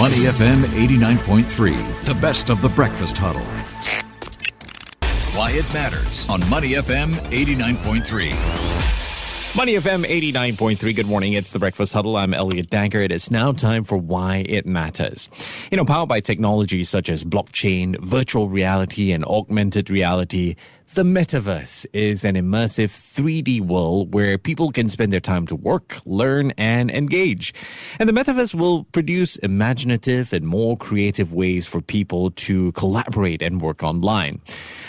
Money FM 89.3, the best of the breakfast huddle. Why it matters on Money FM 89.3. Money FM 89.3. Good morning. It's the Breakfast Huddle. I'm Elliot Danker. It is now time for Why It Matters. You know, powered by technologies such as blockchain, virtual reality, and augmented reality, the metaverse is an immersive 3D world where people can spend their time to work, learn, and engage. And the metaverse will produce imaginative and more creative ways for people to collaborate and work online.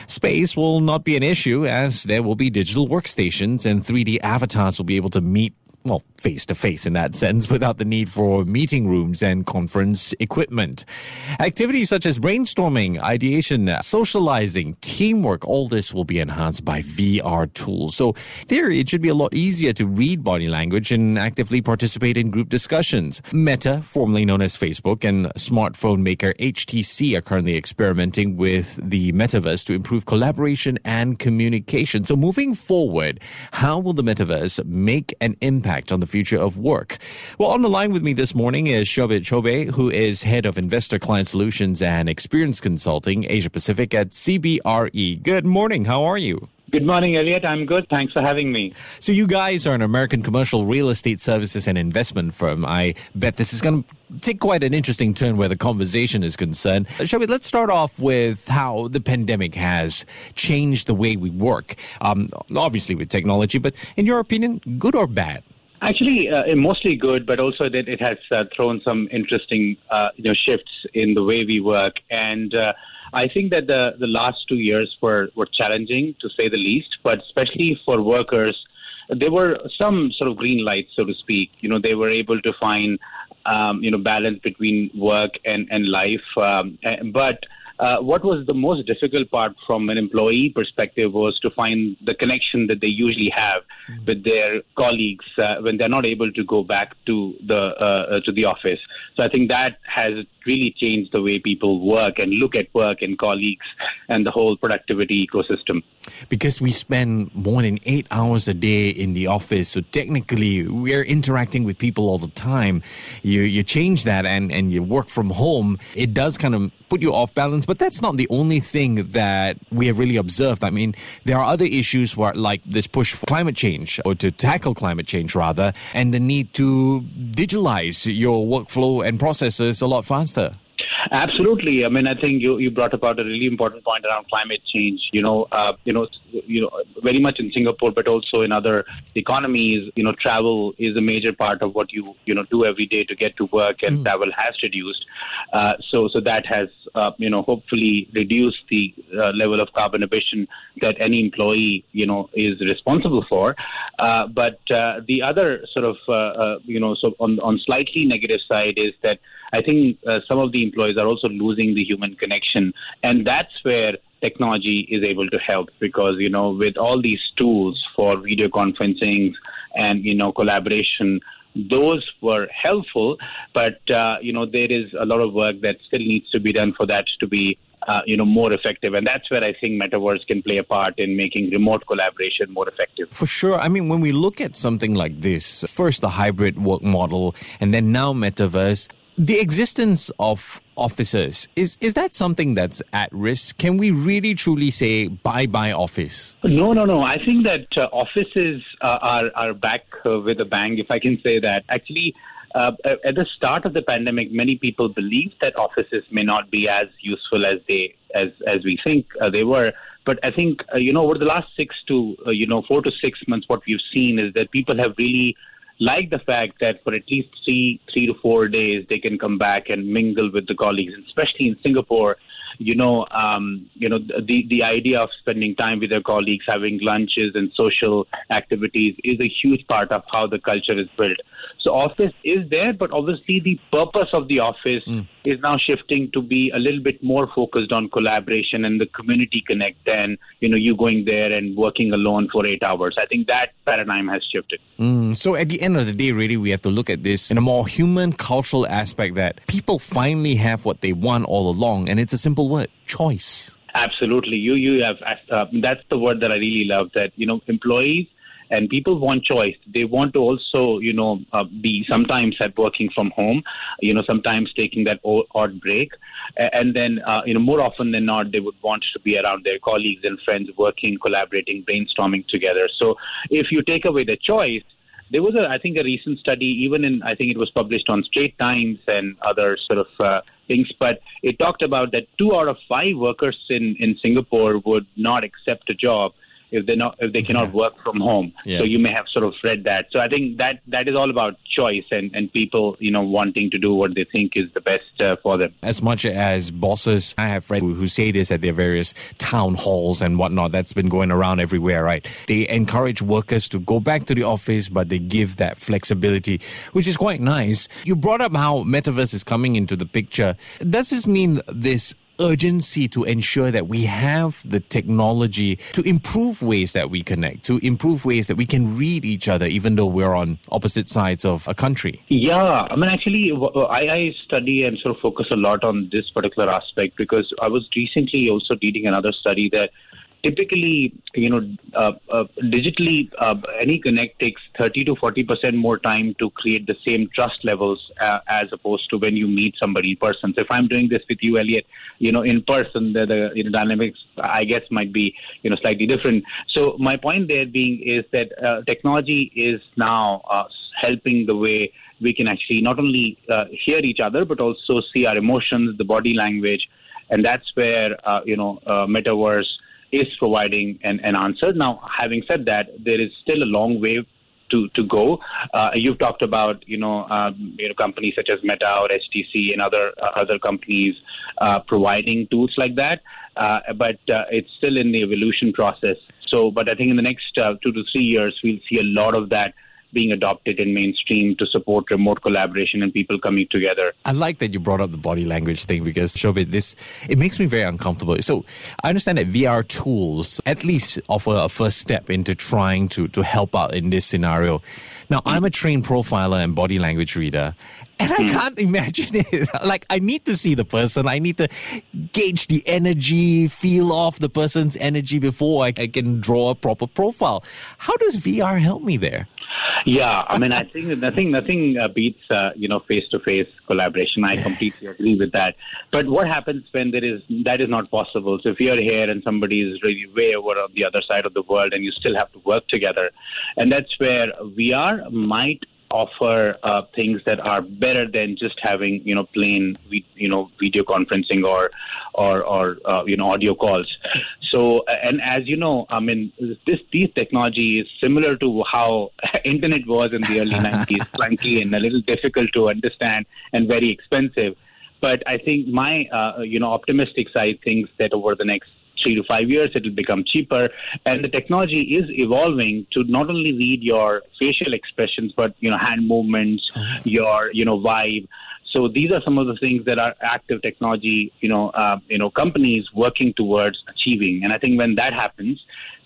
Space will not be an issue as there will be digital workstations and 3D avatars will be able to meet well, face to face in that sense, without the need for meeting rooms and conference equipment. Activities such as brainstorming, ideation, socializing, teamwork, all this will be enhanced by VR tools. So, theory, it should be a lot easier to read body language and actively participate in group discussions. Meta, formerly known as Facebook, and smartphone maker HTC are currently experimenting with the metaverse to improve collaboration and communication. So, moving forward, how will the metaverse make an impact? Impact on the future of work. Well, on the line with me this morning is Shobhit Choubey, who is head of investor client solutions and experience consulting Asia Pacific at CBRE. Good morning. How are you? Good morning, Elliot. I'm good. Thanks for having me. So, you guys are an American commercial real estate services and investment firm. I bet this is going to take quite an interesting turn where the conversation is concerned. Shall we? Let's start off with how the pandemic has changed the way we work. Um, obviously, with technology, but in your opinion, good or bad? Actually, uh, mostly good, but also that it has uh, thrown some interesting, uh, you know, shifts in the way we work. And uh, I think that the the last two years were were challenging to say the least. But especially for workers, there were some sort of green lights, so to speak. You know, they were able to find, um, you know, balance between work and and life. Um, but uh, what was the most difficult part from an employee perspective was to find the connection that they usually have mm-hmm. with their colleagues uh, when they're not able to go back to the uh, to the office. So I think that has really changed the way people work and look at work and colleagues and the whole productivity ecosystem. Because we spend more than eight hours a day in the office, so technically we're interacting with people all the time. You you change that and and you work from home. It does kind of put you off balance. But that's not the only thing that we have really observed. I mean, there are other issues where, like this push for climate change or to tackle climate change rather, and the need to digitalize your workflow and processes a lot faster. Absolutely. I mean, I think you, you brought about a really important point around climate change. You know, uh, you know, you know, very much in Singapore, but also in other economies. You know, travel is a major part of what you you know do every day to get to work, and mm. travel has reduced. Uh, so so that has uh, you know hopefully reduced the uh, level of carbon emission that any employee you know is responsible for. Uh, but uh, the other sort of you know so on on slightly negative side is that I think some of the employees are also losing the human connection. And that's where technology is able to help because, you know, with all these tools for video conferencing and, you know, collaboration, those were helpful, but uh, you know there is a lot of work that still needs to be done for that to be uh, you know more effective, and that's where I think metaverse can play a part in making remote collaboration more effective. For sure, I mean when we look at something like this, first the hybrid work model, and then now metaverse the existence of offices is is that something that's at risk? Can we really truly say bye bye office? No no no. I think that uh, offices uh, are are back uh, with a bang if i can say that. Actually uh, at the start of the pandemic many people believed that offices may not be as useful as they as as we think uh, they were. But i think uh, you know over the last 6 to you know 4 to 6 months what we've seen is that people have really like the fact that for at least three three to four days they can come back and mingle with the colleagues, especially in Singapore you know, um, you know, the the idea of spending time with their colleagues, having lunches and social activities is a huge part of how the culture is built. So office is there, but obviously the purpose of the office mm. Is now shifting to be a little bit more focused on collaboration and the community connect than you know you going there and working alone for eight hours. I think that paradigm has shifted. Mm. So at the end of the day, really, we have to look at this in a more human, cultural aspect that people finally have what they want all along, and it's a simple word: choice. Absolutely, you you have uh, that's the word that I really love. That you know employees and people want choice. They want to also, you know, uh, be sometimes at working from home, you know, sometimes taking that odd break, and then, uh, you know, more often than not, they would want to be around their colleagues and friends, working, collaborating, brainstorming together. So, if you take away the choice, there was a, I think, a recent study, even in, I think it was published on Straits Times and other sort of uh, things, but it talked about that two out of five workers in, in Singapore would not accept a job if they not if they cannot yeah. work from home. Yeah. So you may have sort of read that. So I think that that is all about choice and and people you know wanting to do what they think is the best uh, for them. As much as bosses, I have friends who, who say this at their various town halls and whatnot. That's been going around everywhere, right? They encourage workers to go back to the office, but they give that flexibility, which is quite nice. You brought up how metaverse is coming into the picture. Does this mean this urgency to ensure that we have the technology to improve ways that we connect, to improve ways that we can read each other, even though we're on opposite sides of a country? Yeah, I mean, actually, I, I study and sort of focus a lot on this particular aspect because I was recently also reading another study that typically, you know, uh, uh, digitally, uh, any connect takes 30 to 40 percent more time to create the same trust levels uh, as opposed to when you meet somebody in person. So if I'm doing this with you, Elliot, you know, in person, the, the you know, dynamics, I guess, might be, you know, slightly different. So my point there being is that uh, technology is now uh, helping the way we can actually not only hear each other but also see our emotions, the body language, and that's where you know metaverse is providing an, an answer. Now, having said that, there is still a long way to, to go. Uh, you've talked about you know um, you know companies such as Meta or HTC and other uh, other companies uh, providing tools like that, uh, but uh, it's still in the evolution process. So, but I think in the next uh, two to three years, we'll see a lot of that being adopted in mainstream to support remote collaboration and people coming together. I like that you brought up the body language thing because Shobhit, this it makes me very uncomfortable. So I understand that VR tools at least offer a first step into trying to to help out in this scenario. Now. I'm a trained profiler and body language reader, and I mm. can't imagine it. like I need to see the person. I need to gauge the energy, feel off the person's energy before I, I can draw a proper profile. How does VR help me there? Yeah, I mean, I think nothing nothing uh, beats uh, you know face to face collaboration. I completely agree with that. But what happens when there is that is not possible? So if you're here and somebody is really way over on the other side of the world, and you still have to work together, and that's where VR might offer uh, things that are better than just having you know plain you know video conferencing or or or uh, you know audio calls. So and as you know, I mean this these technology is similar to how internet was in the early 90s, clunky and a little difficult to understand and very expensive. But I think my uh, you know optimistic side thinks that over the next three to five years, it will become cheaper. And the technology is evolving to not only read your facial expressions, but you know, hand movements, uh-huh. your you know vibe. So these are some of the things that are active technology, you know, uh, you know, companies working towards achieving. And I think when that happens,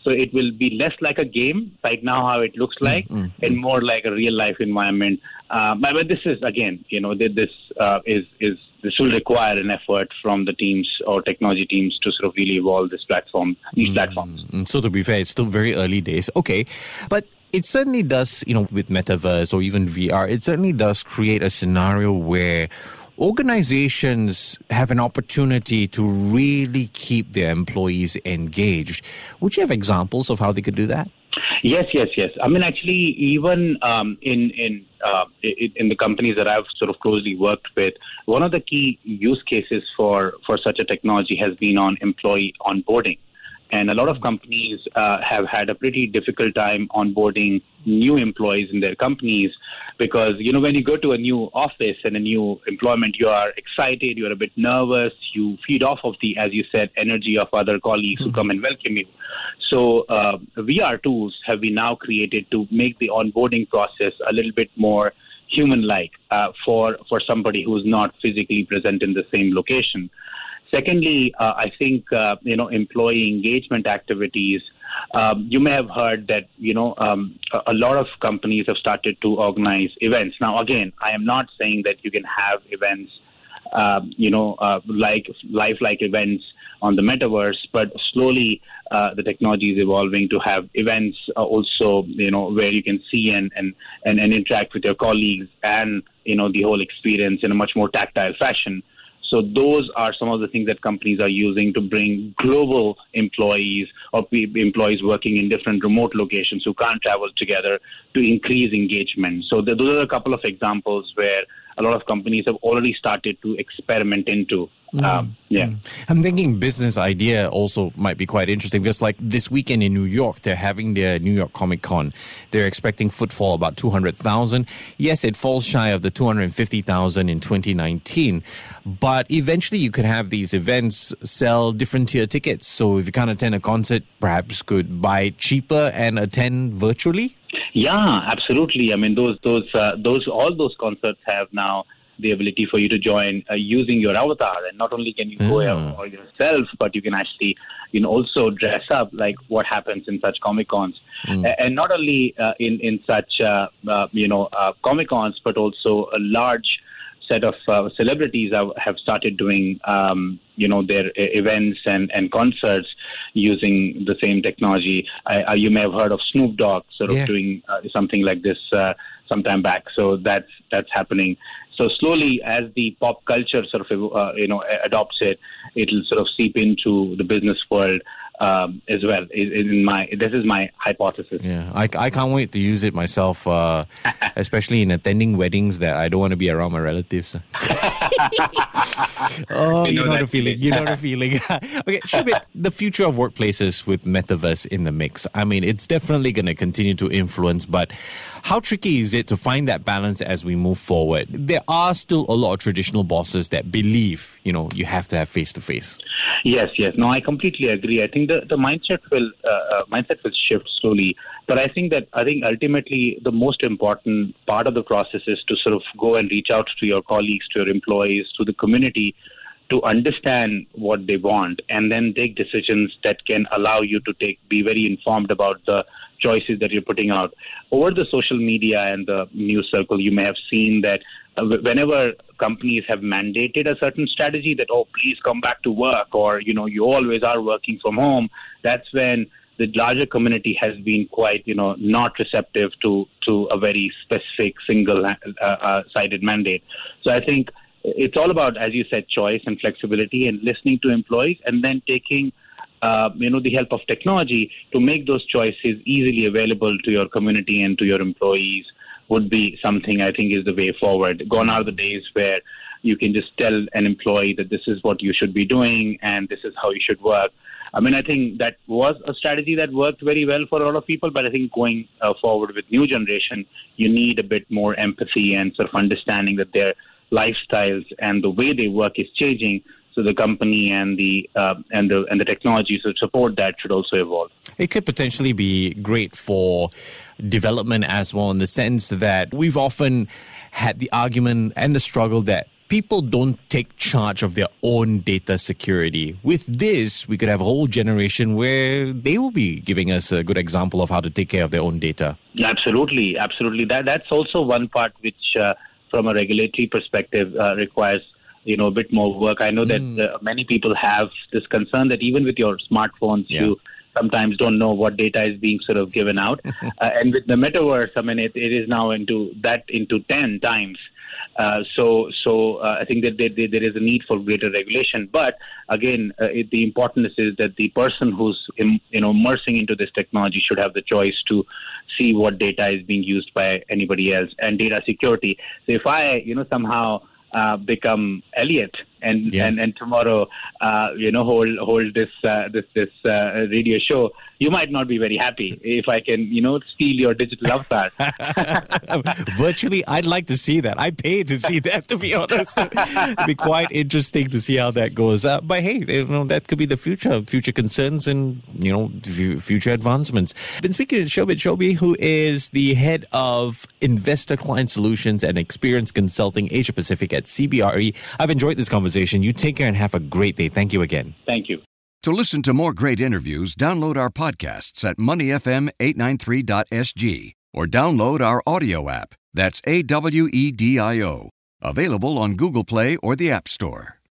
so it will be less like a game right now, how it looks like, mm-hmm. and more like a real life environment. Uh, but, but, this is again, you know, this uh, is is this will require an effort from the teams or technology teams to sort of really evolve this platform, these mm. platforms. So to be fair, it's still very early days. Okay, but it certainly does, you know, with metaverse or even VR, it certainly does create a scenario where organizations have an opportunity to really keep their employees engaged. Would you have examples of how they could do that? Yes, yes, yes. I mean, actually, even um, in in uh, in the companies that I've sort of closely worked with, one of the key use cases for for such a technology has been on employee onboarding. And a lot of companies uh, have had a pretty difficult time onboarding new employees in their companies because, you know, when you go to a new office and a new employment, you are excited, you're a bit nervous, you feed off of the, as you said, energy of other colleagues mm-hmm. who come and welcome you. So, uh, VR tools have been now created to make the onboarding process a little bit more human-like uh, for for somebody who's not physically present in the same location. Secondly, uh, I think uh, you know employee engagement activities. Um, you may have heard that you know um, a, lot of companies have started to organize events. Now, again, I am not saying that you can have events uh, you know, uh, like lifelike events on the metaverse, but slowly uh, the technology is evolving to have events uh, also, you know, where you can see and, and, and, and interact with your colleagues and, you know, the whole experience in a much more tactile fashion. So those are some of the things that companies are using to bring global employees or employees working in different remote locations who can't travel together to increase engagement. So those are a couple of examples where a lot of companies have already started to experiment into. Mm. Um, yeah. Mm. I'm thinking business idea also might be quite interesting because, like this weekend in New York, they're having their New York Comic Con. They're expecting footfall about 200,000. Yes, it falls shy of the 250,000 in 2019, but eventually you could have these events sell different tier tickets. So if you can't attend a concert, perhaps could buy cheaper and attend virtually. Yeah, absolutely. I mean, those those uh, those all those concerts have now the ability for you to join uh, using your avatar, and not only can you go mm. or yourself, but you can actually you know also dress up like what happens in such comic cons, mm. and not only uh, in in such uh, uh, you know uh, comic cons, but also a large set of uh, celebrities have, started doing, um, you know, their events and, and concerts using the same technology. I, I, you may have heard of Snoop Dogg sort of yeah. doing uh, something like this uh, sometime back. So that's that's happening. So slowly, as the pop culture sort of uh, you know adopts it, it'll sort of seep into the business world um, as well. In my this is my hypothesis. Yeah, I, I can't wait to use it myself, uh, especially in attending weddings that I don't want to be around my relatives. oh, you know, you know the feeling. You know the feeling. okay, Shobhit, the future of workplaces with metaverse in the mix. I mean, it's definitely going to continue to influence, but how tricky is it to find that balance as we move forward? There are still a lot of traditional bosses that believe, you know, you have to have face to face. Yes, yes. No, I completely agree. I think the, the mindset will uh, uh, mindset will shift slowly, but I think that I think ultimately the most important part of the process is to sort of go and reach out to your colleagues, to your employees, to the community, to understand what they want, and then take decisions that can allow you to take be very informed about the choices that you're putting out. Over the social media and the news circle, you may have seen that uh, whenever companies have mandated a certain strategy that, oh, please come back to work, or, you know, you always are working from home, that's when the larger community has been quite, you know, not receptive to, to a very specific single uh, uh, sided mandate. So I think it's all about, as you said, choice and flexibility and listening to employees and then taking – uh, you know, the help of technology to make those choices easily available to your community and to your employees would be something I think is the way forward. Gone are the days where you can just tell an employee that this is what you should be doing and this is how you should work. I mean, I think that was a strategy that worked very well for a lot of people, but I think going uh, forward with new generation, you need a bit more empathy and sort of understanding that their lifestyles and the way they work is changing so the company and the uh, and the and the technologies that support that should also evolve. It could potentially be great for development as well, in the sense that we've often had the argument and the struggle that people don't take charge of their own data security. With this, we could have a whole generation where they will be giving us a good example of how to take care of their own data. Absolutely, absolutely. That that's also one part which. Uh, from a regulatory perspective, uh, requires you know a bit more work. I know that mm. uh, many people have this concern that even with your smartphones, yeah. you sometimes don't know what data is being sort of given out. uh, and with the metaverse, I mean, it, it is now into that into ten times. Uh, so, so uh, I think that there, there is a need for greater regulation. But again, uh, it, the importance is that the person who's Im, you know immersing into this technology should have the choice to see what data is being used by anybody else and data security. So, if I you know somehow uh, become Elliot and yeah. and and tomorrow, uh, you know, hold hold this uh, this this uh, radio show. You might not be very happy if I can, you know, steal your digital avatar. Virtually, I'd like to see that. I pay to see that. To be honest, It'd be quite interesting to see how that goes. Uh, but hey, you know, that could be the future, future concerns and you know, future advancements. Been speaking to Shobhit Choubey, who is the head of Investor Client Solutions and Experience Consulting Asia Pacific at CBRE. I've enjoyed this conversation conversation. You take care and have a great day. Thank you again. Thank you. To listen to more great interviews, download our podcasts at moneyfm893.sg or download our audio app. That's A W E D I O. Available on Google Play or the App Store.